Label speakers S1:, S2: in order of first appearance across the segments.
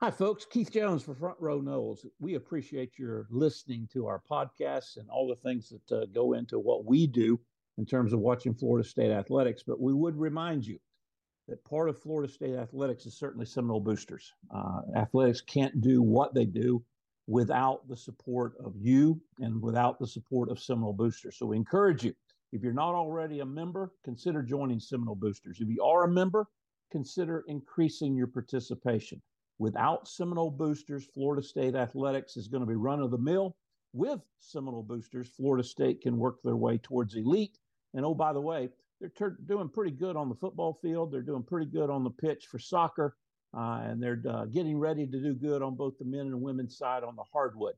S1: Hi, folks. Keith Jones for Front Row Noles. We appreciate your listening to our podcasts and all the things that uh, go into what we do in terms of watching Florida State athletics. But we would remind you that part of Florida State athletics is certainly Seminole boosters. Uh, athletics can't do what they do without the support of you and without the support of Seminole boosters. So we encourage you, if you're not already a member, consider joining Seminole boosters. If you are a member, consider increasing your participation. Without Seminole boosters, Florida State athletics is going to be run of the mill. With Seminole boosters, Florida State can work their way towards elite. And oh, by the way, they're ter- doing pretty good on the football field. They're doing pretty good on the pitch for soccer. Uh, and they're uh, getting ready to do good on both the men and women's side on the hardwood.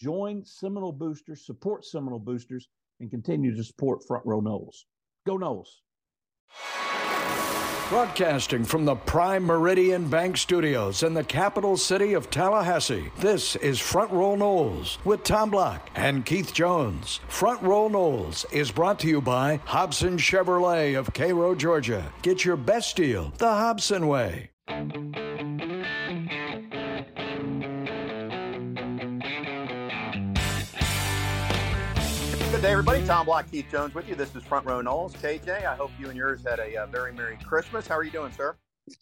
S1: Join Seminole Boosters, support Seminole Boosters, and continue to support Front Row Noles. Go Noles!
S2: Broadcasting from the Prime Meridian Bank Studios in the capital city of Tallahassee, this is Front Row Noles with Tom Block and Keith Jones. Front Row Noles is brought to you by Hobson Chevrolet of Cairo, Georgia. Get your best deal the Hobson way.
S3: Good day, everybody. Tom Block, Keith Jones with you. This is Front Row Noles. KJ, I hope you and yours had a uh, very Merry Christmas. How are you doing, sir?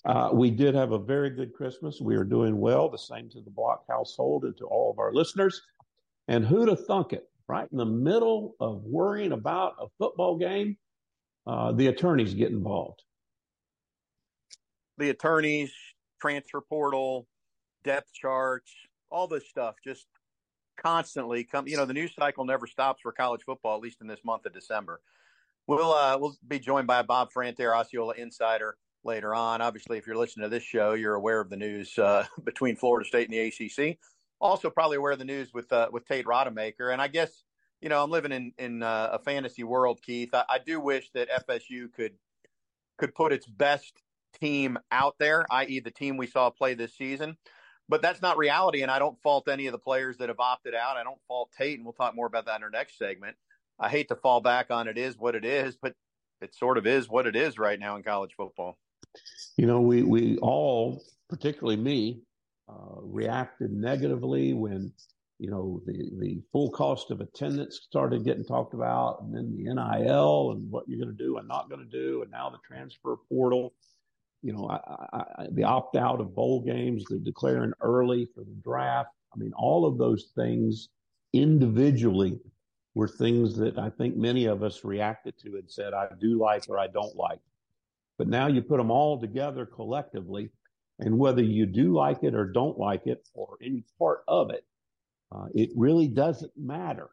S1: Uh, we did have a very good Christmas. We are doing well. The same to the Block household and to all of our listeners. And who'd have thunk it? Right in the middle of worrying about a football game, uh, the attorneys get involved.
S3: The attorneys, transfer portal, depth charts, all this stuff just constantly come. You know, the news cycle never stops for college football, at least in this month of December. We'll uh, we'll be joined by Bob Ferrante, Osceola insider, later on. Obviously, if you're listening to this show, you're aware of the news uh, between Florida State and the ACC. Also, probably aware of the news with uh, with Tate Rodemaker. And I guess you know I'm living in in uh, a fantasy world, Keith. I, I do wish that FSU could could put its best team out there, i.e., the team we saw play this season but that's not reality. And I don't fault any of the players that have opted out. I don't fault Tate, and we'll talk more about that in our next segment. I hate to fall back on it is what it is, but it sort of is what it is right now in college football.
S1: You know, we we all, particularly me, uh, reacted negatively when you know the the full cost of attendance started getting talked about, and then the NIL and what you're going to do and not going to do, and now the transfer portal you know, I, I, the opt out of bowl games, the declaring early for the draft. I mean, all of those things individually were things that I think many of us reacted to and said, I do like or I don't like. But now you put them all together collectively, and whether you do like it or don't like it or any part of it, uh, it really doesn't matter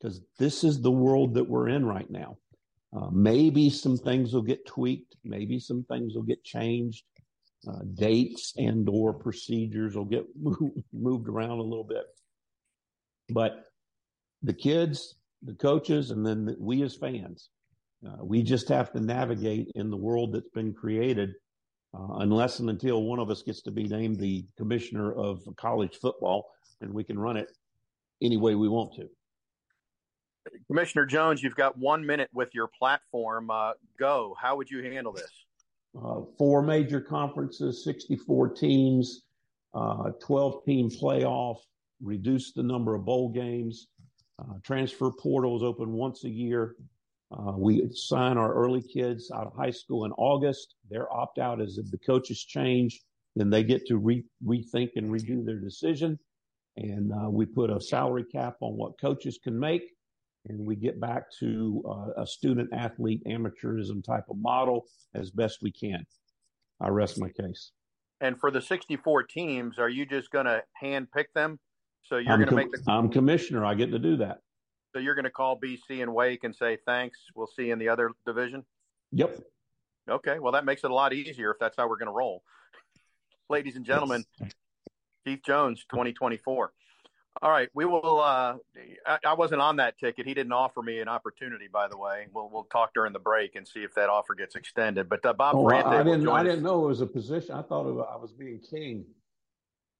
S1: because this is the world that we're in right now. Uh, maybe some things will get tweaked. Maybe some things will get changed. Uh, dates and or procedures will get moved around a little bit. But the kids, the coaches, and then we as fans, uh, we just have to navigate in the world that's been created uh, unless and until one of us gets to be named the commissioner of college football and we can run it any way we want to.
S3: Commissioner Jones, you've got one minute with your platform. Uh, go. How would you handle this?
S1: Uh, four major conferences, 64 teams, uh, 12 team playoff, reduce the number of bowl games, uh, transfer portals open once a year. Uh, we sign our early kids out of high school in August. Their opt out is if the coaches change, then they get to re- rethink and redo their decision. And we put a salary cap on what coaches can make and we get back to uh, a student athlete amateurism type of model as best we can. I rest my case.
S3: And for the 64 teams, are you just going to hand pick them? So you're going to com- make the.
S1: I'm commissioner. I get to do that.
S3: So you're going to call BC and Wake and say thanks. We'll see you in the other division.
S1: Yep.
S3: Okay. Well, that makes it a lot easier if that's how we're going to roll. Ladies and gentlemen, yes. Keith Jones, 2024. All right, we will. Uh, I, I, wasn't on that ticket. He didn't offer me an opportunity, by the way. We'll we'll talk during the break and see if that offer gets extended. But uh, Bob
S1: oh, I, I didn't. I didn't know it was a position. I thought I was being king.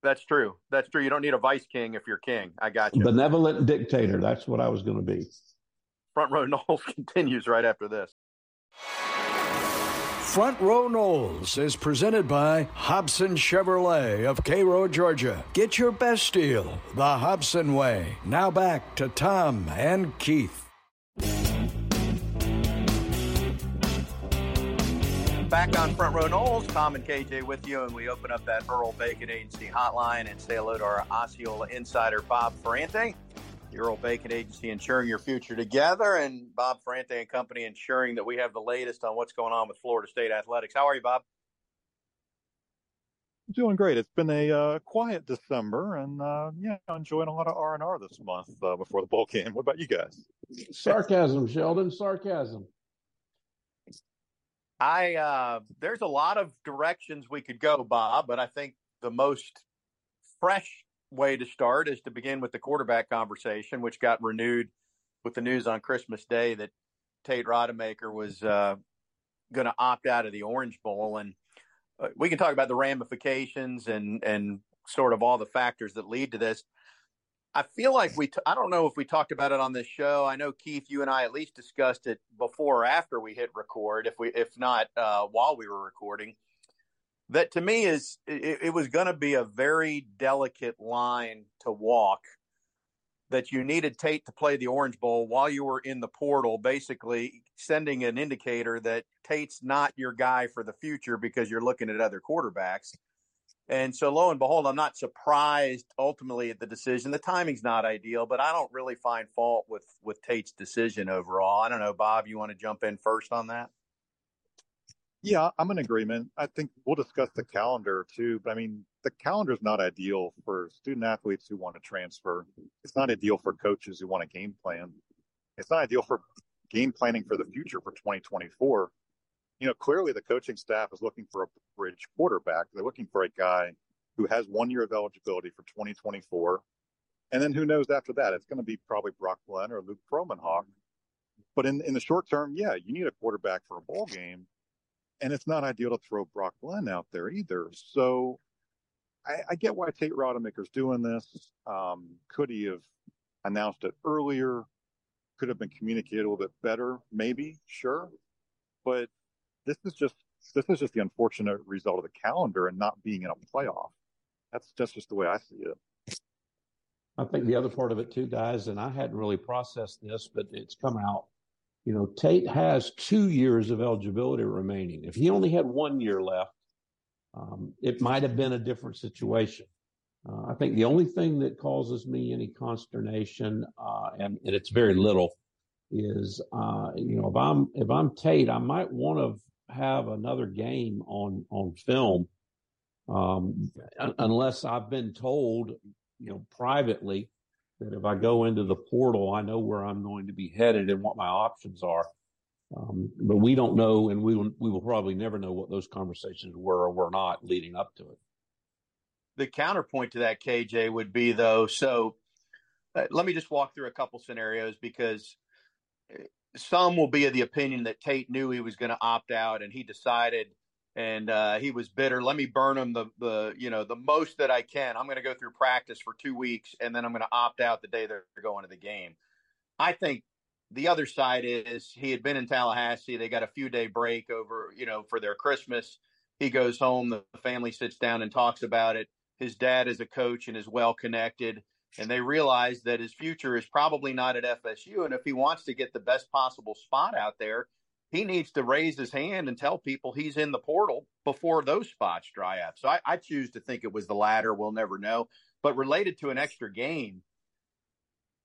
S3: That's true. That's true. You don't need a vice king if you're king. I got you.
S1: Benevolent dictator. That's what I was going to be.
S3: Front row Noles continues right after this.
S2: Front Row Noles is presented by Hobson Chevrolet of Cairo, Georgia. Get your best deal the Hobson way. Now back to Tom and Keith.
S3: Back on Front Row Noles, Tom and KJ with you, and we open up that Earl Bacon Agency hotline and say hello to our Osceola insider, Bob Ferrante. The old Bacon Agency ensuring your future together, and Bob Ferrante and Company ensuring that we have the latest on what's going on with Florida State athletics. How are you, Bob?
S4: Doing great. It's been a uh, quiet December, and uh, yeah, enjoying a lot of R and R this month uh, before the bowl game. What about you guys?
S1: Sarcasm, Sheldon. Sarcasm.
S3: I uh, there's a lot of directions we could go, Bob, but I think the most fresh way to start is to begin with the quarterback conversation, which got renewed with the news on Christmas Day that Tate Rodemaker was uh, going to opt out of the Orange Bowl, and uh, we can talk about the ramifications and and sort of all the factors that lead to this. I feel like we, t- I don't know if we talked about it on this show. I know Keith, you and I at least discussed it before or after we hit record, if we, if not uh, while we were recording. That to me is, it, it was going to be a very delicate line to walk. That you needed Tate to play the Orange Bowl while you were in the portal, basically sending an indicator that Tate's not your guy for the future because you're looking at other quarterbacks and so lo and behold, I'm not surprised ultimately at the decision. The timing's not ideal, but I don't really find fault with with Tate's decision overall. I don't know, Bob, you want to jump in first on that?
S4: Yeah, I'm in agreement. I think we'll discuss the calendar too, but I mean, the calendar is not ideal for student athletes who want to transfer. It's not ideal for coaches who want a game plan. It's not ideal for game planning for the future for 2024 you know, clearly the coaching staff is looking for a bridge quarterback. They're looking for a guy who has one year of eligibility for 2024. And then who knows after that? It's going to be probably Brock Glenn or Luke Kromenhoek. But in, in the short term, yeah, you need a quarterback for a bowl game. And it's not ideal to throw Brock Glenn out there either. So I, I get why Tate Rodemaker's doing this. Um, could he have announced it earlier? Could have been communicated a little bit better, maybe, sure. But this is just this is just the unfortunate result of the calendar and not being in a playoff. That's just just the way I see it.
S1: I think the other part of it too, guys, and I hadn't really processed this, but it's come out. You know, Tate has two years of eligibility remaining. If he only had one year left, um, it might have been a different situation. Uh, I think the only thing that causes me any consternation, uh, and, and, it's very little, is uh, you know if I'm if I'm Tate, I might want to have another game on on film um, unless I've been told, you know, privately that if I go into the portal, I know where I'm going to be headed and what my options are. Um, but we don't know, and we will, we will probably never know what those conversations were or were not leading up to it.
S3: The counterpoint to that, KJ, would be though. So, uh, let me just walk through a couple scenarios because some will be of the opinion that Tate knew he was going to opt out and he decided and uh, he was bitter. Let me burn him the, the, you know, the most that I can. I'm going to go through practice for two weeks and then I'm going to opt out the day they're going to the game. I think the other side is he had been in Tallahassee. They got a few day break over, you know, for their Christmas. He goes home. The family sits down and talks about it. His dad is a coach and is well connected and they realize that his future is probably not at FSU. And if he wants to get the best possible spot out there, he needs to raise his hand and tell people he's in the portal before those spots dry up. So I, I choose to think it was the latter. We'll never know. But related to an extra game,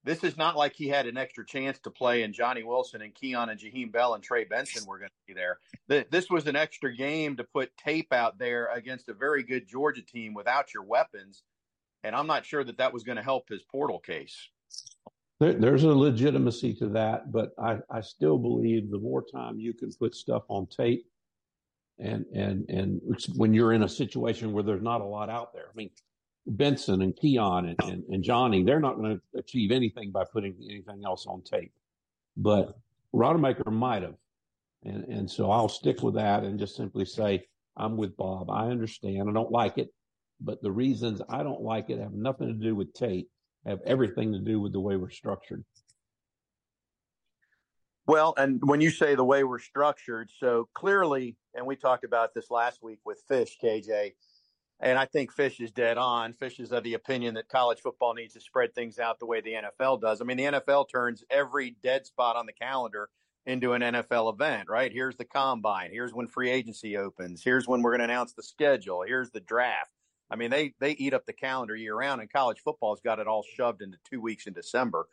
S3: this is not like he had an extra chance to play and Johnny Wilson and Keon and Jaheim Bell and Trey Benson were going to be there. This was an extra game to put tape out there against a very good Georgia team without your weapons and I'm not sure that that was going to help his portal case.
S1: There, there's a legitimacy to that, but I, I still believe the more time you can put stuff on tape, and and and when you're in a situation where there's not a lot out there. I mean, Benson and Keon and, and, and Johnny, they're not going to achieve anything by putting anything else on tape, but Rodemaker might have, and and so I'll stick with that and just simply say I'm with Bob. I understand. I don't like it but the reasons I don't like it have nothing to do with Tate, have everything to do with the way we're structured.
S3: Well, and when you say the way we're structured, so clearly, and we talked about this last week with Fish, KJ, and I think Fish is dead on. Fish is of the opinion that college football needs to spread things out the way the NFL does. I mean, the NFL turns every dead spot on the calendar into an NFL event, right? Here's the combine. Here's when free agency opens. Here's when we're going to announce the schedule. Here's the draft. I mean, they they eat up the calendar year round, and college football's got it all shoved into two weeks in December.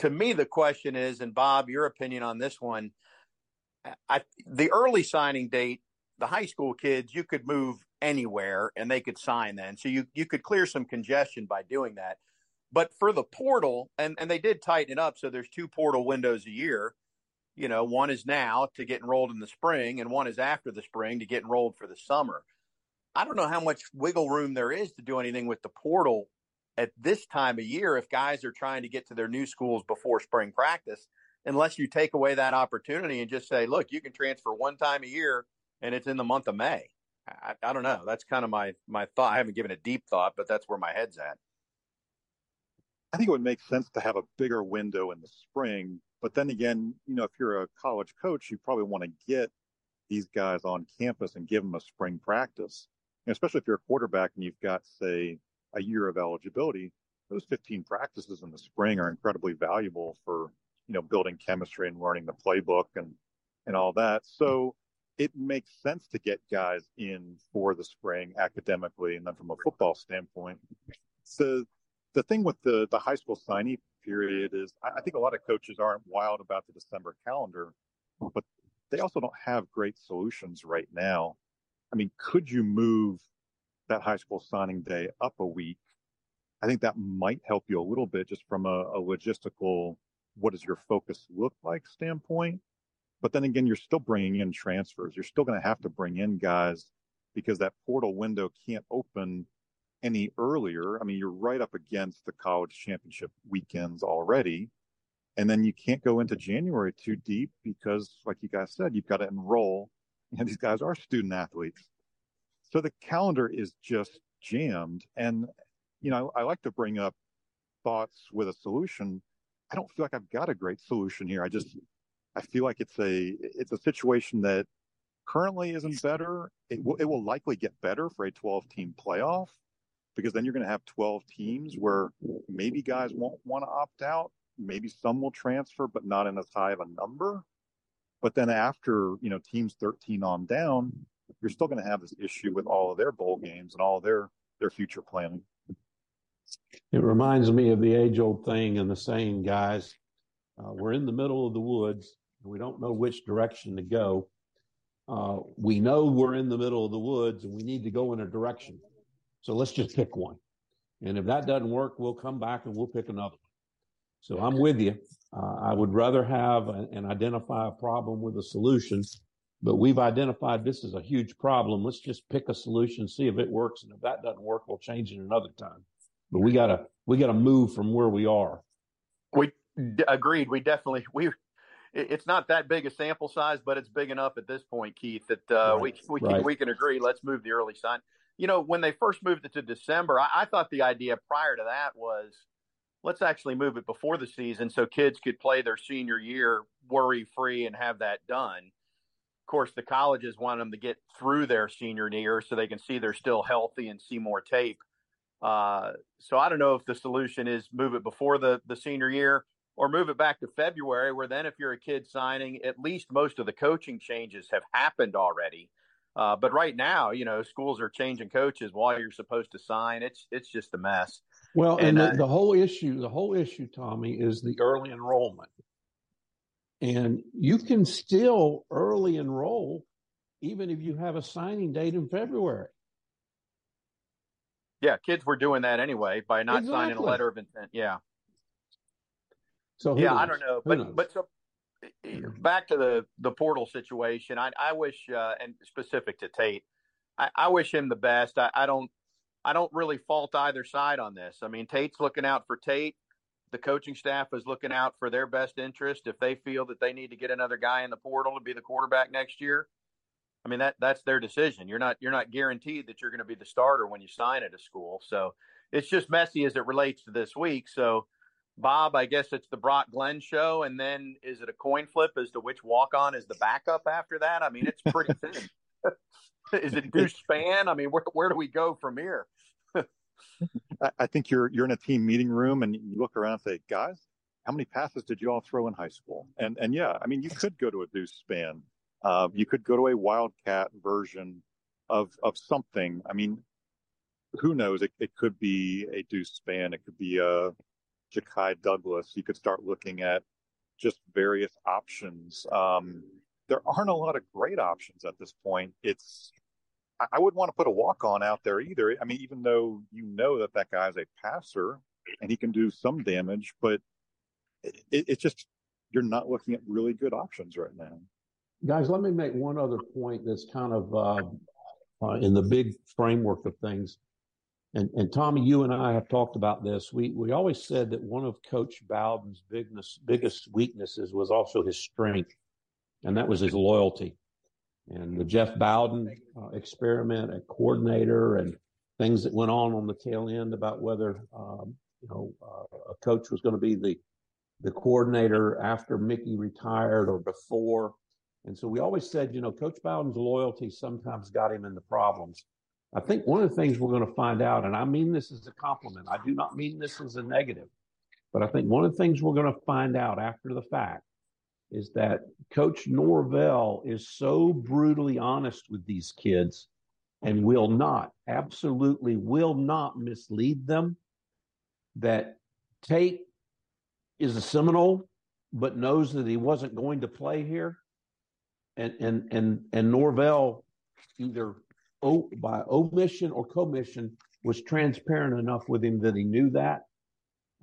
S3: To me, the question is, and Bob, your opinion on this one. I, the early signing date, the high school kids, you could move anywhere and they could sign then. So you you could clear some congestion by doing that. But for the portal, and, and they did tighten it up, so there's two portal windows a year. You know, one is now to get enrolled in the spring, and one is after the spring to get enrolled for the summer. I don't know how much wiggle room there is to do anything with the portal at this time of year if guys are trying to get to their new schools before spring practice, unless you take away that opportunity and just say, look, you can transfer one time a year and it's in the month of May. I, I don't know. That's kind of my my thought. I haven't given a deep thought, but that's where my head's at.
S4: I think it would make sense to have a bigger window in the spring. But then again, you know, if you're a college coach, you probably want to get these guys on campus and give them a spring practice. And especially if you're a quarterback and you've got, say, a year of eligibility, those 15 practices in the spring are incredibly valuable for, you know, building chemistry and learning the playbook and, and all that. So it makes sense to get guys in for the spring academically and then from a football standpoint. So the thing with the the high school signee period is I, think a lot of coaches aren't wild about the December calendar, but they also don't have great solutions right now. I mean, could you move that high school signing day up a week? I think that might help you a little bit just from a, a logistical, what does your focus look like standpoint. But then again, you're still bringing in transfers. You're still going to have to bring in guys because that portal window can't open any earlier. I mean, you're right up against the college championship weekends already. And then you can't go into January too deep because, like you guys said, you've got to enroll. And these guys are student athletes. So the calendar is just jammed. And, you know, I like to bring up thoughts with a solution. I don't feel like I've got a great solution here. I just, I feel like it's a, it's a situation that currently isn't better. It will, it will likely get better for a 12 team playoff because then you're going to have 12 teams where maybe guys won't want to opt out. Maybe some will transfer, but not in as high of a number. But then after, you know, teams 13 on down, you're still going to have this issue with all of their bowl games and all their, their future planning.
S1: It reminds me of the age old thing and the saying, guys, uh, we're in the middle of the woods. And we don't know which direction to go. Uh, we know we're in the middle of the woods and we need to go in a direction. So let's just pick one. And if that doesn't work, we'll come back and we'll pick another one. So I'm with you. Uh, I would rather have a, and identify a problem with a solution, but we've identified this is a huge problem. Let's just pick a solution, see if it works. And if that doesn't work, we'll change it another time. But we gotta, we gotta move from where we are.
S3: We d- agreed. We definitely, we, it's not that big a sample size, but it's big enough at this point, Keith, that uh, right. we we right. can, we can agree. Let's move the early sign you know, when they first moved it to December, I, I thought the idea prior to that was let's actually move it before the season so kids could play their senior year worry free and have that done. Of course, the colleges want them to get through their senior year so they can see they're still healthy and see more tape. Uh, so I don't know if the solution is move it before the, the senior year or move it back to February, where then if you're a kid signing, at least most of the coaching changes have happened already. Uh, but right now, you know, schools are changing coaches while you're supposed to sign. It's it's just a mess.
S1: Well, and, and the, uh, the whole issue, the whole issue, Tommy, is the early enrollment. And you can still early enroll even if you have a signing date in February.
S3: Yeah, kids were doing that anyway by not exactly. signing a letter of intent. Yeah. So yeah, knows? I don't know, but but so back to the the portal situation. I I wish uh, and specific to Tate, I, I wish him the best. I, I don't I don't really fault either side on this. I mean, Tate's looking out for Tate. The coaching staff is looking out for their best interest. If they feel that they need to get another guy in the portal to be the quarterback next year, I mean that that's their decision. You're not you're not guaranteed that you're going to be the starter when you sign at a school. So it's just messy as it relates to this week. So Bob, I guess it's the Brock Glenn show, and then is it a coin flip as to which walk on is the backup after that? I mean, it's pretty thin. is it Deuce Spann? I mean, where where do we go from here?
S4: I think you're you're in a team meeting room and you look around and say, guys, how many passes did you all throw in high school? And and yeah, I mean, you could go to a Deuce Spann. Uh, you could go to a Wildcat version of of something. I mean, who knows? It, it could be a Deuce Spann. It could be a Ja'Khi Douglas. You could start looking at just various options. Um, there aren't a lot of great options at this point. It's I, wouldn't want to put a walk on out there either. I mean, even though you know that that guy's a passer and he can do some damage, but it, it's just you're not looking at really good options right now.
S1: Guys, let me make one other point that's kind of uh, uh, in the big framework of things. And, and Tommy, you and I have talked about this. We we always said that one of Coach Bowden's biggest biggest weaknesses was also his strength, and that was his loyalty. And the Jeff Bowden uh, experiment, a coordinator, and things that went on on the tail end about whether um, you know uh, a coach was going to be the the coordinator after Mickey retired or before. And so we always said, you know, Coach Bowden's loyalty sometimes got him into problems. I think one of the things we're going to find out, and I mean this as a compliment, I do not mean this as a negative, but I think one of the things we're going to find out after the fact is that Coach Norvell is so brutally honest with these kids and will not, absolutely will not mislead them that Tate is a Seminole, but knows that he wasn't going to play here. And and and and Norvell either by omission or commission, was transparent enough with him that he knew that.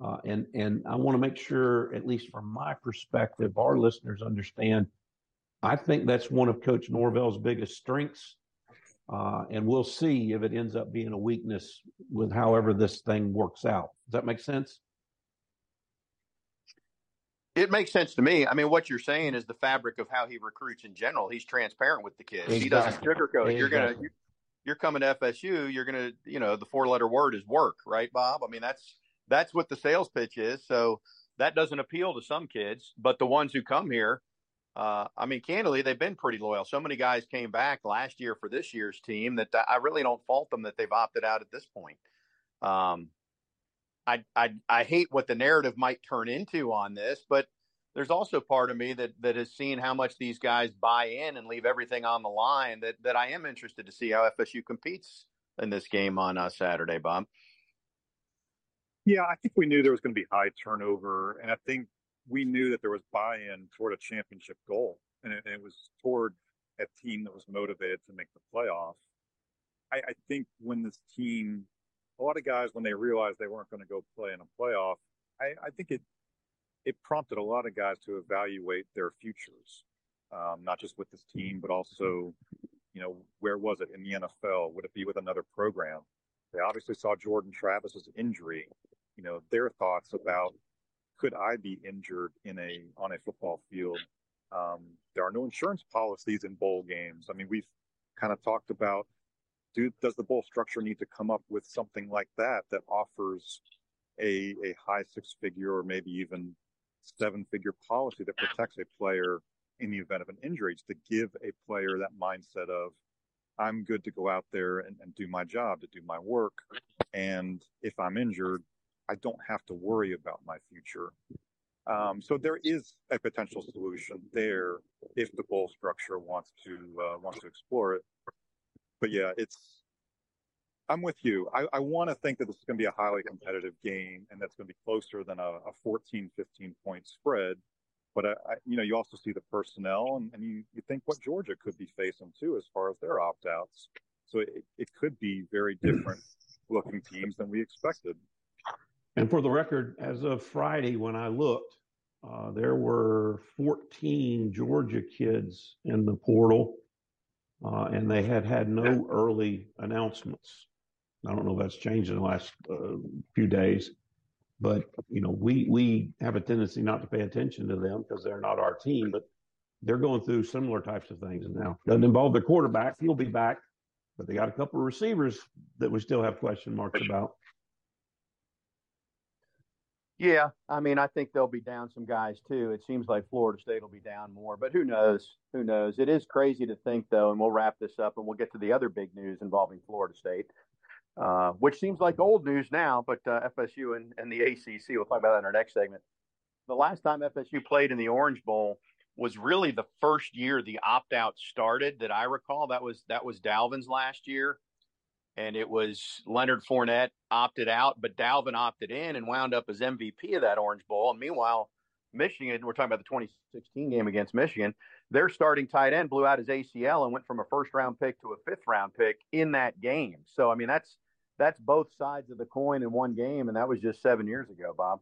S1: Uh, and and I want to make sure, at least from my perspective, our listeners understand. I think that's one of Coach Norvell's biggest strengths, uh, and we'll see if it ends up being a weakness with however this thing works out. Does that make sense?
S3: It makes sense to me. I mean, what you're saying is the fabric of how he recruits in general. He's transparent with the kids. Exactly. He doesn't sugarcoat. Exactly. You're gonna you're coming to FSU, you're going to, you know, the four letter word is work, right, Bob? I mean, that's, that's what the sales pitch is. So that doesn't appeal to some kids, but the ones who come here, uh, I mean, candidly, they've been pretty loyal. So many guys came back last year for this year's team that I really don't fault them that they've opted out at this point. Um, I, I, I hate what the narrative might turn into on this, but there's also part of me that that has seen how much these guys buy in and leave everything on the line. That that I am interested to see how FSU competes in this game on uh, Saturday, Bob.
S4: Yeah, I think we knew there was going to be high turnover, and I think we knew that there was buy-in toward a championship goal, and it, and it was toward a team that was motivated to make the playoff. I, I think when this team, a lot of guys, when they realized they weren't going to go play in a playoff, I, I think it it prompted a lot of guys to evaluate their futures, um, not just with this team, but also, you know, where was it in the NFL? Would it be with another program? They obviously saw Jordan Travis's injury. You know, their thoughts about could I be injured in a on a football field? Um, there are no insurance policies in bowl games. I mean, we've kind of talked about do does the bowl structure need to come up with something like that that offers a a high six figure or maybe even seven figure policy that protects a player in the event of an injury to give a player that mindset of I'm good to go out there and, and, do my job, to do my work. And if I'm injured, I don't have to worry about my future. Um, so there is a potential solution there if the bowl structure wants to uh, wants to explore it. But yeah, it's I'm with you. I, I want to think that this is going to be a highly competitive game and that's going to be closer than a, a 14, 15 point spread. But I, I, you know, you also see the personnel and, and you, you think what Georgia could be facing too as far as their opt outs. So it, it could be very different looking teams than we expected.
S1: And for the record, as of Friday, when I looked, uh, there were 14 Georgia kids in the portal, uh, and they had had no early announcements. I don't know if that's changed in the last uh, few days, but you know, we we have a tendency not to pay attention to them because they're not our team, but they're going through similar types of things now. Doesn't involve the quarterback; he'll be back, but they got a couple of receivers that we still have question marks about.
S3: Yeah, I mean, I think they'll be down some guys too. It seems like Florida State will be down more, but who knows? Who knows? It is crazy to think, though, and we'll wrap this up and we'll get to the other big news involving Florida State, uh, which seems like old news now, but uh, FSU and, and the ACC. We'll talk about that in our next segment. The last time FSU played in the Orange Bowl was really the first year the opt out started that I recall. That was that was Dalvin's last year and it was Leonard Fournette opted out, but Dalvin opted in and wound up as MVP of that Orange Bowl. And meanwhile, Michigan, we're talking about the 2016 game against Michigan, their starting tight end blew out his ACL and went from a first round pick to a fifth round pick in that game. So I mean that's that's both sides of the coin in one game, and that was just seven years ago, Bob.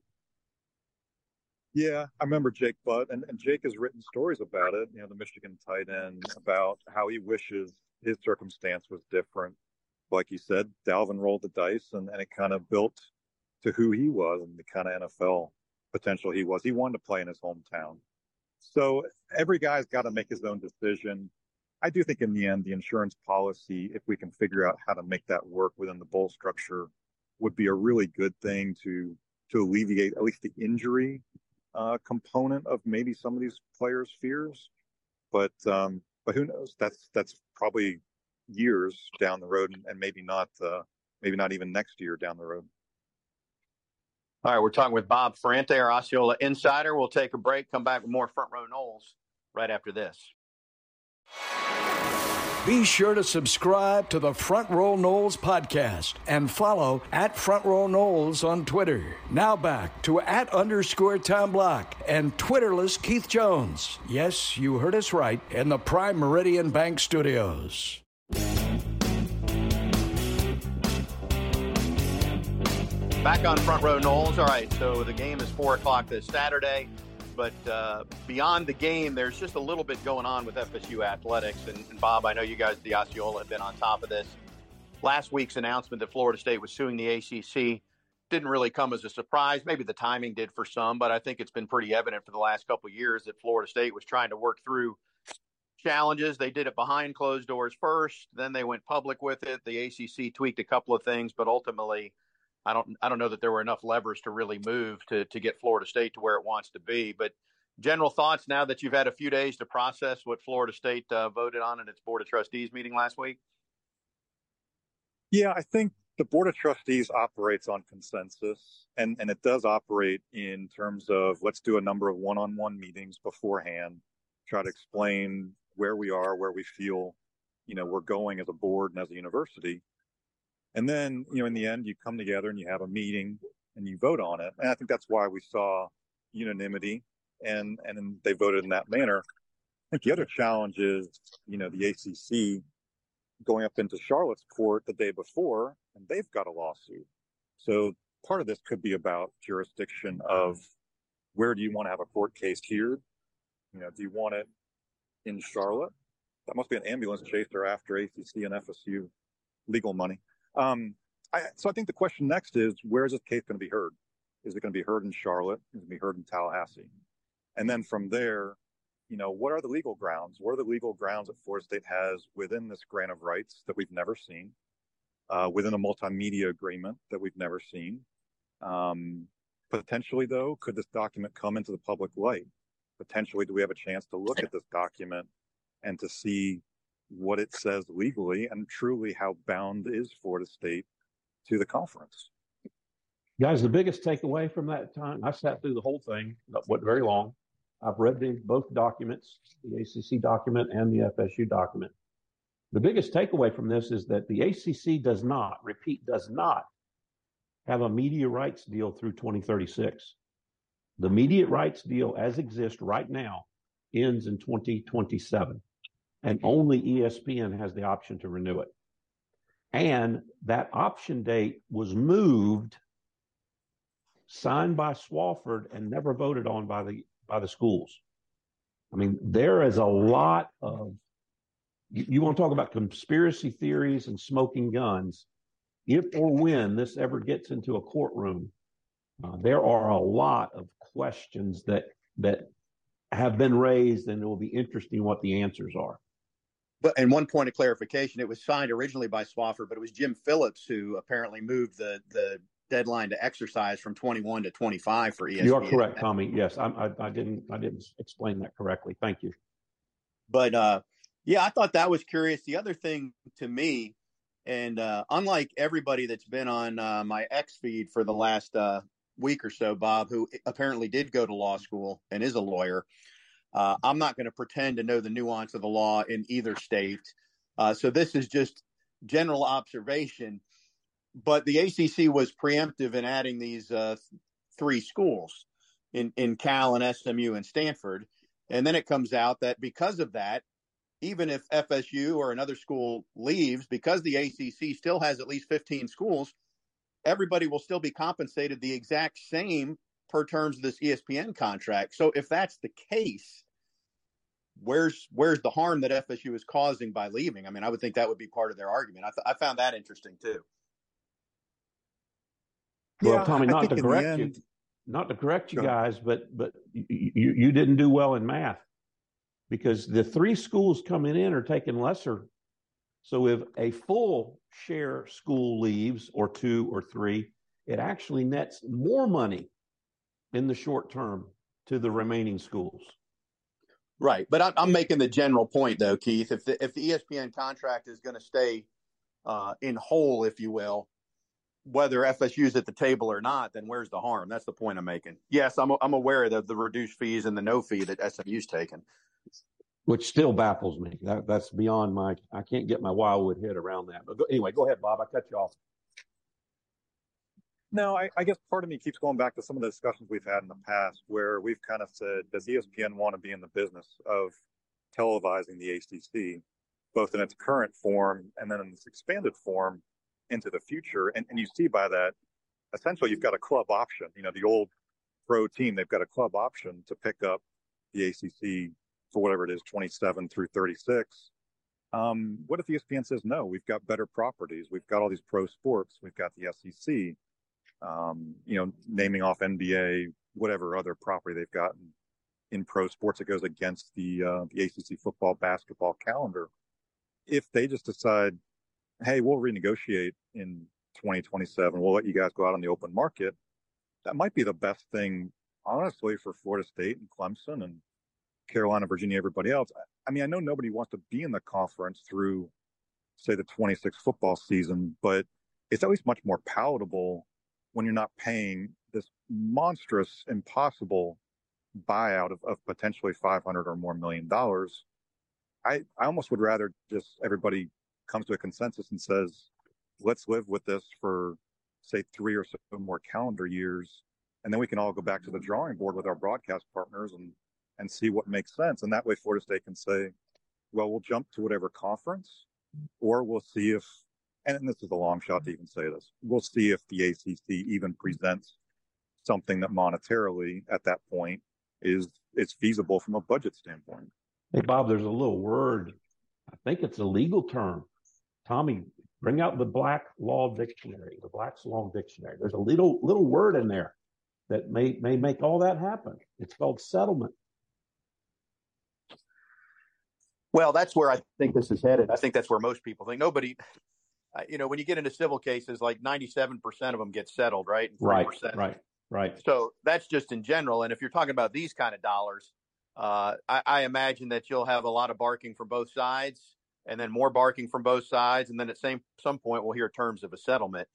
S4: Yeah, I remember Jake Butt, and, and Jake has written stories about it. You know, the Michigan tight end about how he wishes his circumstance was different like you said, Dalvin rolled the dice and, and it kind of built to who he was and the kind of NFL potential he was. He wanted to play in his hometown. So every guy's got to make his own decision. I do think in the end, the insurance policy, if we can figure out how to make that work within the bowl structure, would be a really good thing to to alleviate at least the injury uh, component of maybe some of these players' fears. But um, but who knows? That's that's probably years down the road, and maybe not uh, maybe not even next year down the road.
S3: All right, we're talking with Bob Ferrante, our Osceola insider. We'll take a break, come back with more Front Row Noles right after this.
S2: Be sure to subscribe to the Front Row Noles podcast and follow at Front Row Noles on Twitter. Now back to at underscore Tom Block and Twitterless Keith Jones. Yes, you heard us right in the Prime Meridian Bank Studios.
S3: Back on front row Noles. All right, so the game is four o'clock this Saturday, but uh, beyond the game, there's just a little bit going on with FSU athletics. And, and Bob, I know you guys, the Osceola, have been on top of this. Last week's announcement that Florida State was suing the ACC didn't really come as a surprise. Maybe the timing did for some, but I think it's been pretty evident for the last couple years that Florida State was trying to work through challenges. They did it behind closed doors first, then they went public with it. The ACC tweaked a couple of things, but ultimately I don't I don't know that there were enough levers to really move to to get Florida State to where it wants to be. But general thoughts now that you've had a few days to process what Florida State uh, voted on in its board of trustees meeting last week.
S4: Yeah, I think the board of trustees operates on consensus, and and it does operate in terms of let's do a number of one-on-one meetings beforehand, try to explain where we are, where we feel, you know, we're going as a board and as a university and then, you know, in the end, you come together and you have a meeting and you vote on it. And I think that's why we saw unanimity and, and they voted in that manner. I think the other challenge is, you know, the ACC going up into Charlotte's court the day before and they've got a lawsuit. So part of this could be about jurisdiction of where do you want to have a court case here? You know, do you want it in Charlotte? That must be an ambulance chaser after ACC and FSU legal money. Um, I, so I think the question next is where is this case going to be heard? Is it going to be heard in Charlotte? Is it going to be heard in Tallahassee? And then from there, you know, what are the legal grounds? What are the legal grounds that Florida State has within this grant of rights that we've never seen, uh, within a multimedia agreement that we've never seen? Um, potentially, though, could this document come into the public light? Potentially, do we have a chance to look at this document and to see what it says legally and truly how bound is Florida State to the conference.
S1: Guys, the biggest takeaway from that time, I sat through the whole thing, not very long. I've read the, both documents, the ACC document and the FSU document. The biggest takeaway from this is that the ACC does not, repeat, does not have a media rights deal through 2036. The media rights deal as exists right now ends in 2027 and only ESPN has the option to renew it. And that option date was moved, signed by Swofford, and never voted on by the by the schools. I mean, there is a lot of you, you want to talk about conspiracy theories and smoking guns. If or when this ever gets into a courtroom, uh, there are a lot of questions that that have been raised, and it will be interesting what the answers are
S3: but and one point of clarification, it was signed originally by Swofford, but it was Jim Phillips who apparently moved the the deadline to exercise from 21 to 25 for ESPN.
S1: You are correct, Tommy. Yes, I, I, I didn't I didn't explain that correctly. Thank you.
S3: But uh, yeah, I thought that was curious. The other thing to me, and uh, unlike everybody that's been on uh, my X feed for the last uh, week or so, Bob, who apparently did go to law school and is a lawyer, uh, I'm not going to pretend to know the nuance of the law in either state. Uh, so this is just general observation. But the ACC was preemptive in adding these uh, three schools in, in Cal and SMU and Stanford. And then it comes out that because of that, even if FSU or another school leaves, because the ACC still has at least 15 schools, everybody will still be compensated the exact same per terms of this ESPN contract. So if that's the case, where's where's the harm that FSU is causing by leaving? I mean, I would think that would be part of their argument. I, th- I found that interesting too.
S1: Well, yeah, Tommy, not to correct end, you, not to correct you guys, but but you you didn't do well in math because the three schools coming in are taking lesser. So if a full share school leaves, or two or three, it actually nets more money in the short term to the remaining schools.
S3: Right, but I'm, I'm making the general point though, Keith. If the if the ESPN contract is going to stay uh, in whole, if you will, whether FSU's at the table or not, then where's the harm? That's the point I'm making. Yes, I'm I'm aware of the reduced fees and the no fee that SMU's taken,
S1: which still baffles me. That, that's beyond my. I can't get my wildwood head around that. But go, anyway, go ahead, Bob. I cut you off.
S4: No, I, I, guess part of me keeps going back to some of the discussions we've had in the past where we've kind of said, does ESPN want to be in the business of televising the ACC, both in its current form and then in its expanded form into the future? And, and you see by that, essentially, you've got a club option. You know, the old pro team, they've got a club option to pick up the ACC for whatever it is, 27 through 36. Um, what if ESPN says, no, we've got better properties. We've got all these pro sports. We've got the SEC um, you know, naming off NBA, whatever other property they've gotten in pro sports that goes against the uh, the ACC football basketball calendar. If they just decide, hey, we'll renegotiate in 2027, we'll let you guys go out on the open market. That might be the best thing, honestly, for Florida State and Clemson and Carolina, Virginia, everybody else. I mean, I know nobody wants to be in the conference through, say, the 26 football season, but it's least much more palatable when you're not paying this monstrous, impossible buyout of, of potentially 500 or more million dollars. I, I almost would rather just everybody comes to a consensus and says, let's live with this for say three or so more calendar years. And then we can all go back to the drawing board with our broadcast partners and, and see what makes sense. And that way Florida State can say, well, we'll jump to whatever conference or we'll see if and this is a long shot to even say this. We'll see if the ACC even presents something that monetarily at that point is is feasible from a budget standpoint.
S1: Hey Bob, there's a little word. I think it's a legal term. Tommy, bring out the Black Law Dictionary, the Black's Law Dictionary. There's a little little word in there that may may make all that happen. It's called settlement.
S3: Well, that's where I think this is headed. I think that's where most people think. Nobody, you know, when you get into civil cases, like 97% of them get settled, right?
S1: Right, right, right.
S3: So that's just in general. And if you're talking about these kind of dollars, uh, I, I, imagine that you'll have a lot of barking from both sides and then more barking from both sides. And then at same, some point, we'll hear terms of a settlement.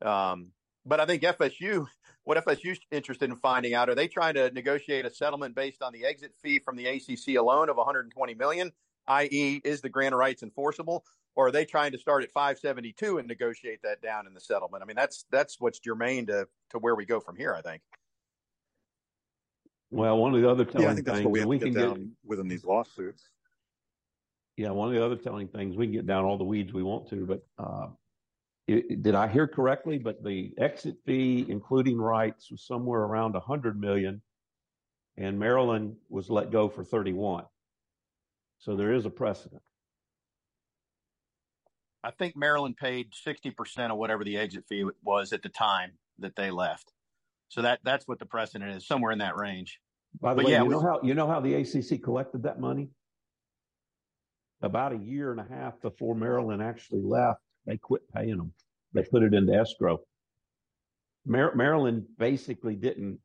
S3: Um, but I think FSU, what FSU's interested in finding out, are they trying to negotiate a settlement based on the exit fee from the ACC alone of 120 million, i.e., is the grant of rights enforceable, or are they trying to start at 572 and negotiate that down in the settlement? I mean, that's that's what's germane to to where we go from here. I think.
S1: Well, one of the other telling
S4: yeah, I think
S1: that's
S4: things
S1: what
S4: we,
S1: we
S4: can
S1: get
S4: down within these lawsuits.
S1: Yeah, one of the other telling things we can get down all the weeds we want to, but uh, it, did I hear correctly? But the exit fee, including rights, was somewhere around 100 million, and Maryland was let go for 31. So there is a precedent.
S3: I think Maryland paid 60% of whatever the exit fee was at the time that they left. So that that's what the precedent is, somewhere in that range.
S1: By the but way, yeah, you know how you know how the ACC collected that money? About a year and a half before Maryland actually left, they quit paying them. They put it into escrow. Mar- Maryland basically didn't.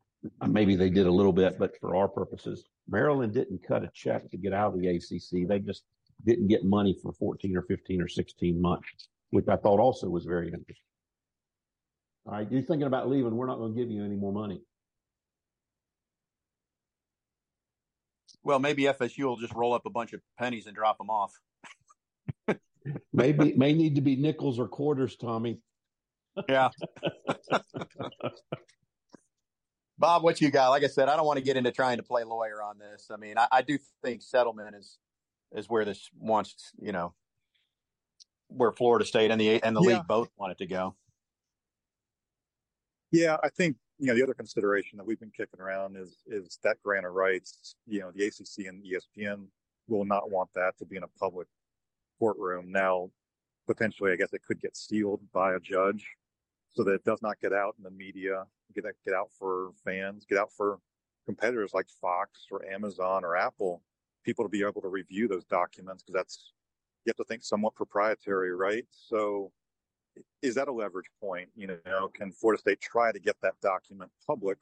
S1: Maybe they did a little bit, but for our purposes, Maryland didn't cut a check to get out of the ACC. They just didn't get money for 14 or 15 or 16 months, which I thought also was very interesting. All right, you're thinking about leaving. We're not going to give you any more money.
S3: Well, maybe FSU will just roll up a bunch of pennies and drop them off.
S1: Maybe may need to be nickels or quarters, Tommy.
S3: Yeah. Bob, what you got? Like I said, I don't want to get into trying to play lawyer on this. I mean, I, I do think settlement is is where this wants, you know, where Florida State and the and the yeah. league both want it to go.
S4: Yeah, I think you know the other consideration that we've been kicking around is is that grant of rights. You know, the ACC and ESPN will not want that to be in a public courtroom. Now, potentially, I guess it could get sealed by a judge so that it does not get out in the media, get get out for fans, get out for competitors like Fox or Amazon or Apple, people to be able to review those documents because that's you have to think somewhat proprietary, right? So is that a leverage point? You know, can Florida State try to get that document public,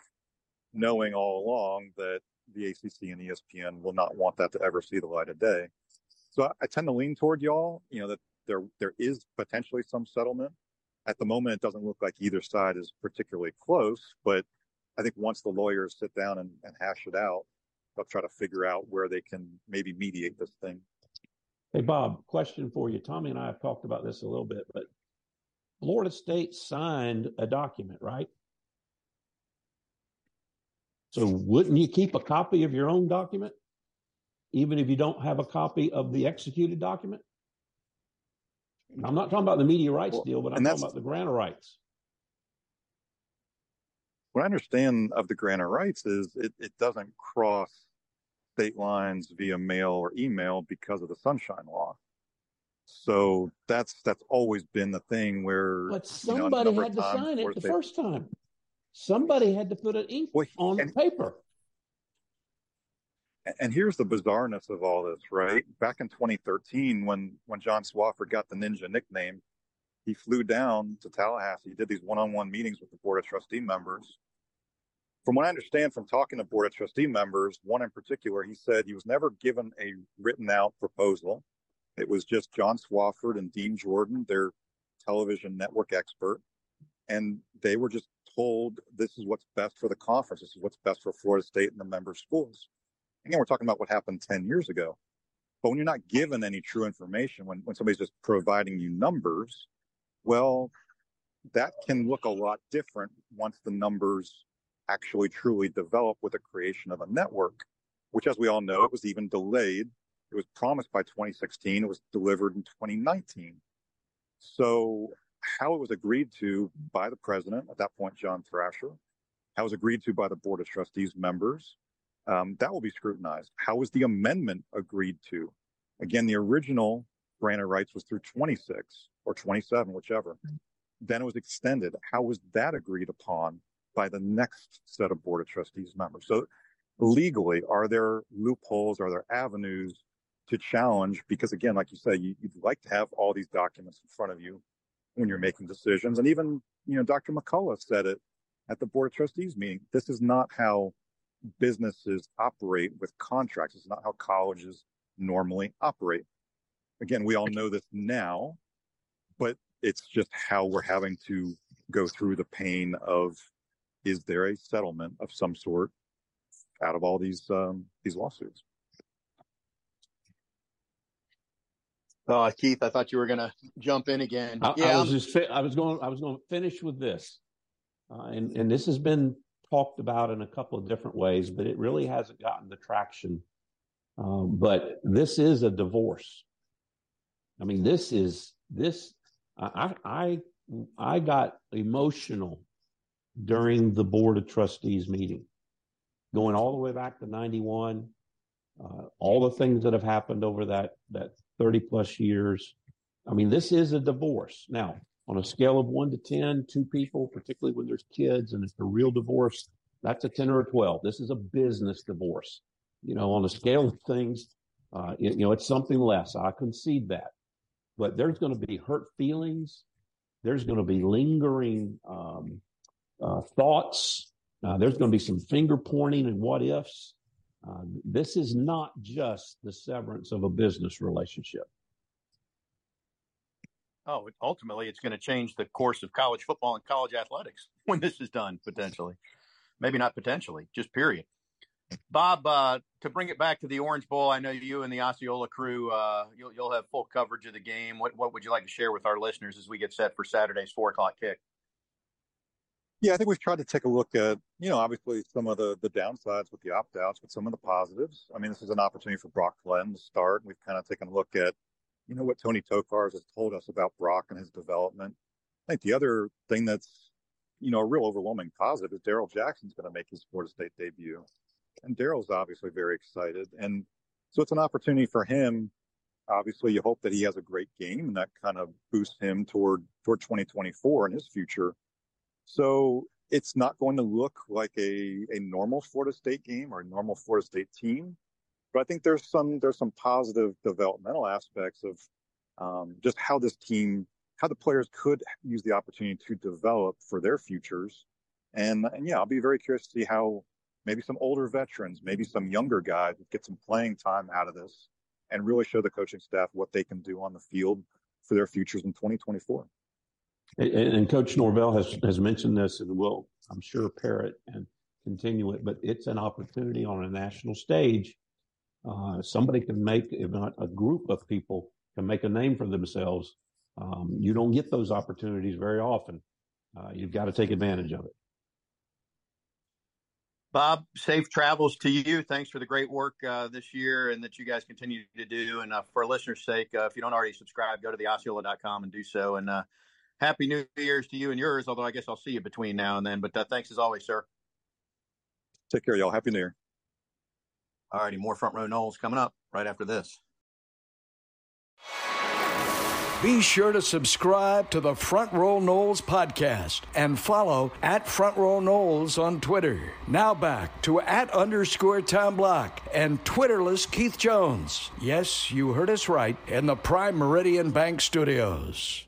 S4: knowing all along that the ACC and ESPN will not want that to ever see the light of day? So I, I tend to lean toward y'all, you know, that there there is potentially some settlement at the moment, it doesn't look like either side is particularly close, but I think once the lawyers sit down and, and hash it out, they'll try to figure out where they can maybe mediate this thing.
S1: Hey, Bob, question for you. Tommy and I have talked about this a little bit, but Florida State signed a document, right? So wouldn't you keep a copy of your own document, even if you don't have a copy of the executed document? I'm not talking about the media rights well, deal, but I'm talking about the grant of rights.
S4: What I understand of the grant of rights is it, it doesn't cross state lines via mail or email because of the Sunshine Law. So that's that's always been the thing where.
S1: But somebody you know, had to sign it the first time. Somebody had to put an ink well, on and, paper.
S4: And here's the bizarreness of all this, right? Back in 2013, when when John Swofford got the Ninja nickname, he flew down to Tallahassee. He did these one-on-one meetings with the board of trustee members. From what I understand from talking to board of trustee members, one in particular, he said he was never given a written out proposal. It was just John Swofford and Dean Jordan, their television network expert, and they were just told this is what's best for the conference. This is what's best for Florida State and the member schools. Again, we're talking about what happened 10 years ago. But when you're not given any true information, when, when somebody's just providing you numbers, well, that can look a lot different once the numbers actually truly develop with the creation of a network, which, as we all know, it was even delayed. It was promised by 2016. It was delivered in 2019. So how it was agreed to by the president at that point, John Thrasher, how it was agreed to by the board of trustees members, um, that will be scrutinized. How was the amendment agreed to? Again, the original grant of rights was through 26 or 27, whichever. Mm-hmm. Then it was extended. How was that agreed upon by the next set of board of trustees members? So legally, are there loopholes? Are there avenues to challenge? Because again, like you say, you, would like to have all these documents in front of you when you're making decisions. And even, you know, Dr. McCullough said it at the board of trustees meeting. This is not how businesses operate with contracts. It's not how colleges normally operate. Again, we all know this now, but it's just how we're having to go through the pain of is there a settlement of some sort out of all these um, these lawsuits?
S3: Oh, Keith, I thought you were going to jump in again.
S1: I, yeah, I was just I was going I was going to finish with this, uh, and and this has been talked about in a couple of different ways, but it really hasn't gotten the traction. Um, but this is a divorce. I mean, this is this. I I I got emotional during the board of trustees meeting, going all the way back to '91. Uh, all the things that have happened over that that 30 plus years. I mean, this is a divorce. Now, on a scale of one to 10, two people, particularly when there's kids and it's a real divorce, that's a 10 or a 12. This is a business divorce. You know, on a scale of things, uh, you, you know, it's something less. I concede that. But there's going to be hurt feelings. There's going to be lingering um, uh, thoughts. Uh, there's going to be some finger pointing and what ifs. Uh, this is not just the severance of a business relationship.
S3: Oh, ultimately, it's going to change the course of college football and college athletics when this is done, potentially. Maybe not potentially, just period. Bob, uh, to bring it back to the Orange Bowl, I know you and the Osceola crew, uh, you'll, you'll have full coverage of the game. What, what would you like to share with our listeners as we get set for Saturday's four o'clock kick?
S4: Yeah, I think we've tried to take a look at, you know, obviously some of the the downsides with the opt outs, but some of the positives. I mean, this is an opportunity for Brock Glenn to start. We've kind of taken a look at, you know, what Tony Tokarz has told us about Brock and his development. I think the other thing that's, you know, a real overwhelming positive is Darrell Jackson's going to make his Florida State debut. And Darrell's obviously very excited. And so it's an opportunity for him. Obviously, you hope that he has a great game and that kind of boosts him toward toward 2024 and his future. So it's not going to look like a, a normal Florida State game or a normal Florida State team. But I think there's some there's some positive developmental aspects of um, just how this team, how the players could use the opportunity to develop for their futures. And, and yeah, I'll be very curious to see how maybe some older veterans, maybe some younger guys get some playing time out of this and really show the coaching staff what they can do on the field for their futures in 2024.
S1: And, and Coach Norvell has, has mentioned this and will, I'm sure, parrot and continue it, but it's an opportunity on a national stage. Uh, somebody can make, if not a group of people, can make a name for themselves. Um, you don't get those opportunities very often. Uh, you've got to take advantage of it.
S3: Bob, safe travels to you. Thanks for the great work uh, this year and that you guys continue to do. And uh, for listeners' sake, uh, if you don't already subscribe, go to theosceola.com and do so. And uh, happy New Year's to you and yours, although I guess I'll see you between now and then. But uh, thanks as always, sir.
S4: Take care, y'all. Happy New Year.
S3: All righty, more front row Noles coming up right after this.
S2: Be sure to subscribe to the Front Row Noles podcast and follow at Front Row Noles on Twitter. Now back to at underscore Tom Block and Twitterless Keith Jones. Yes, you heard us right in the Prime Meridian Bank Studios.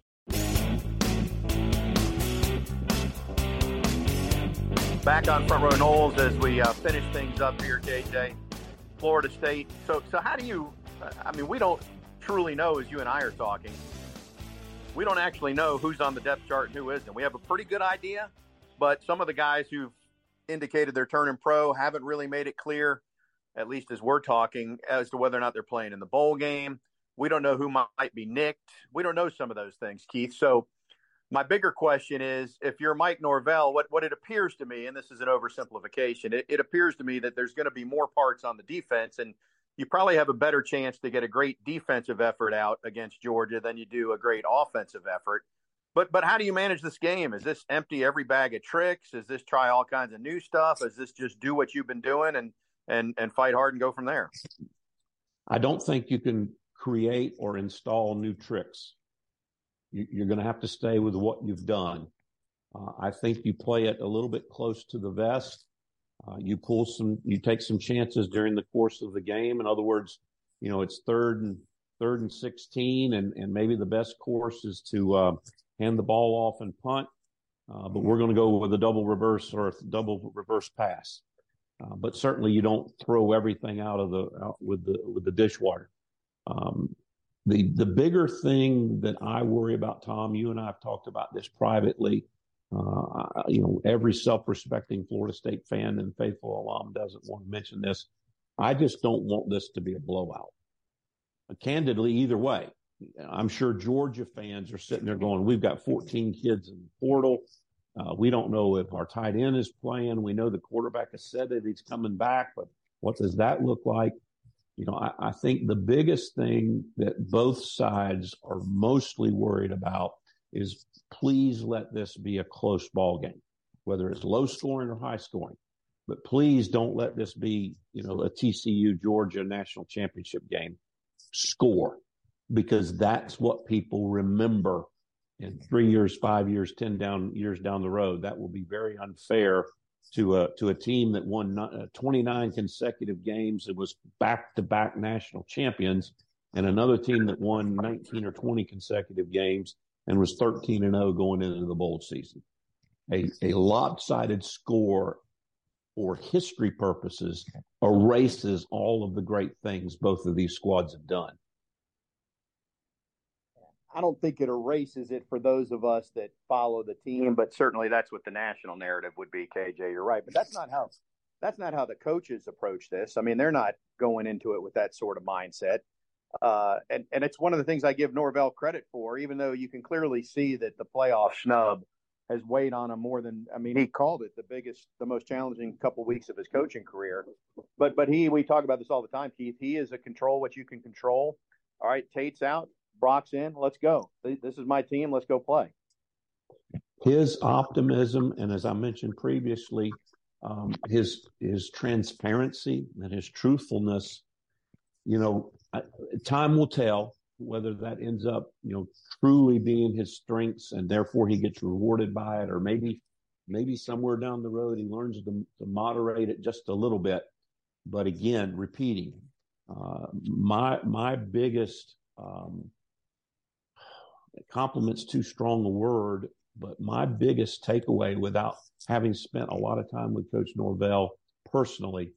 S3: Back on Front Row Noles as we uh, finish things up here, JJ. Florida State. So, so how do you? I mean, we don't truly know as you and I are talking we don't actually know who's on the depth chart and who isn't. We have a pretty good idea, but some of the guys who've indicated they're turning pro haven't really made it clear, at least as we're talking, as to whether or not they're playing in the bowl game. We don't know who might be nicked. We don't know some of those things, Keith. So, my bigger question is if you're Mike Norvell, what, what it appears to me, and this is an oversimplification, it, it appears to me that there's going to be more parts on the defense. And you probably have a better chance to get a great defensive effort out against Georgia than you do a great offensive effort. But but how do you manage this game? Is this empty every bag of tricks? Is this try all kinds of new stuff? Is this just do what you've been doing and and and fight hard and go from there?
S1: I don't think you can create or install new tricks. You, are going to have to stay with what you've done. Uh, I think you play it a little bit close to the vest uh, you pull some, you take some chances during the course of the game. In other words, you know, it's third and third and 16 and, and maybe the best course is to, uh, hand the ball off and punt. Uh, but we're going to go with a double reverse or a double reverse pass. Uh, but certainly you don't throw everything out of the, out with the, with the dishwater. Um, the, the bigger thing that I worry about, Tom, you and I have talked about this privately uh, you know, every self-respecting Florida State fan and faithful alum doesn't want to mention this. I just don't want this to be a blowout. Uh, candidly, either way, I'm sure Georgia fans are sitting there going, "We've got 14 kids in the portal. Uh, we don't know if our tight end is playing. We know the quarterback has said that he's coming back, but what does that look like?" You know, I, I think the biggest thing that both sides are mostly worried about is please let this be a close ball game, whether it's low scoring or high scoring. But please don't let this be, you know, a TCU Georgia national championship game. Score because that's what people remember in three years, five years, 10 down years down the road. That will be very unfair to a, to a team that won uh, 29 consecutive games and was back to back national champions and another team that won 19 or 20 consecutive games and was 13 and 0 going into the bowl season. a, a lopsided score for history purposes erases all of the great things both of these squads have done.
S3: I don't think it erases it for those of us that follow the team, but certainly that's what the national narrative would be. KJ, you're right, but that's not how that's not how the coaches approach this. I mean, they're not going into it with that sort of mindset. Uh, and and it's one of the things I give Norvell credit for, even though you can clearly see that the playoff snub has weighed on him more than I mean he called it the biggest, the most challenging couple weeks of his coaching career. But but he we talk about this all the time, Keith. He is a control what you can control. All right, Tate's out, Brock's in. Let's go. This is my team. Let's go play.
S1: His optimism, and as I mentioned previously, um, his his transparency and his truthfulness. You know, time will tell whether that ends up, you know, truly being his strengths and therefore he gets rewarded by it, or maybe, maybe somewhere down the road he learns to, to moderate it just a little bit. But again, repeating, uh, my my biggest um, compliments too strong a word, but my biggest takeaway without having spent a lot of time with Coach Norvell personally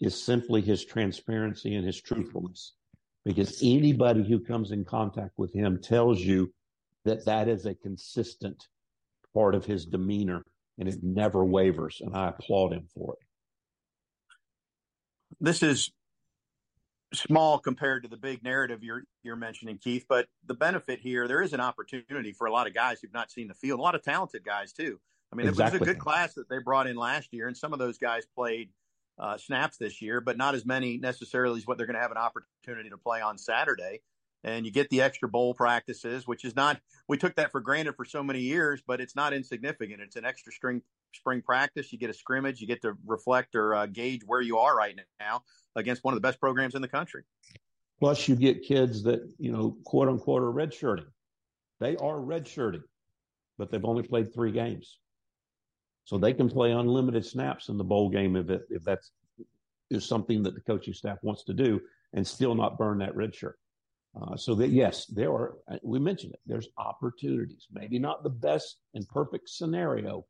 S1: is simply his transparency and his truthfulness because anybody who comes in contact with him tells you that that is a consistent part of his demeanor and it never wavers. And I applaud him for it.
S3: This is small compared to the big narrative you're you're mentioning, Keith. But the benefit here, there is an opportunity for a lot of guys who've not seen the field, a lot of talented guys too. I mean, exactly. it was a good class that they brought in last year, and some of those guys played uh, snaps this year, but not as many necessarily as what they're going to have an opportunity to play on Saturday. And you get the extra bowl practices, which is not, we took that for granted for so many years, but it's not insignificant. It's an extra string, spring practice. You get a scrimmage, you get to reflect or uh, gauge where you are right now against one of the best programs in the country.
S1: Plus, you get kids that, you know, quote unquote, are redshirting. They are redshirting, but they've only played three games. So they can play unlimited snaps in the bowl game if it, if that's is something that the coaching staff wants to do and still not burn that red shirt. Uh, so that yes, there are. We mentioned it. There's opportunities. Maybe not the best and perfect scenario,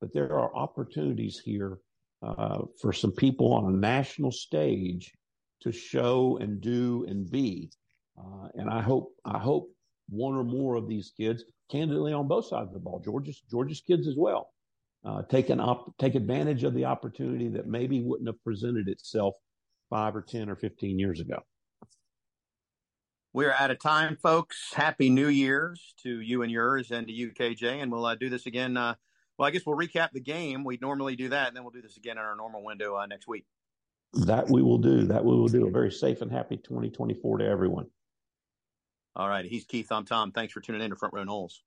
S1: but there are opportunities here uh, for some people on a national stage to show and do and be. Uh, and I hope I hope one or more of these kids, candidly on both sides of the ball, Georgia's Georgia's kids as well, uh, take an op- take advantage of the opportunity that maybe wouldn't have presented itself five or ten or fifteen years ago.
S3: We're out of time, folks. Happy New Year's to you and yours, and to you, KJ. And we'll uh, do this again. Uh, well, I guess we'll recap the game. We normally do that, and then we'll do this again in our normal window uh, next week.
S1: That we will do. That we will do. A very safe and happy 2024 to everyone.
S3: All right. He's Keith. I'm Tom. Thanks for tuning in to Front Row Noles.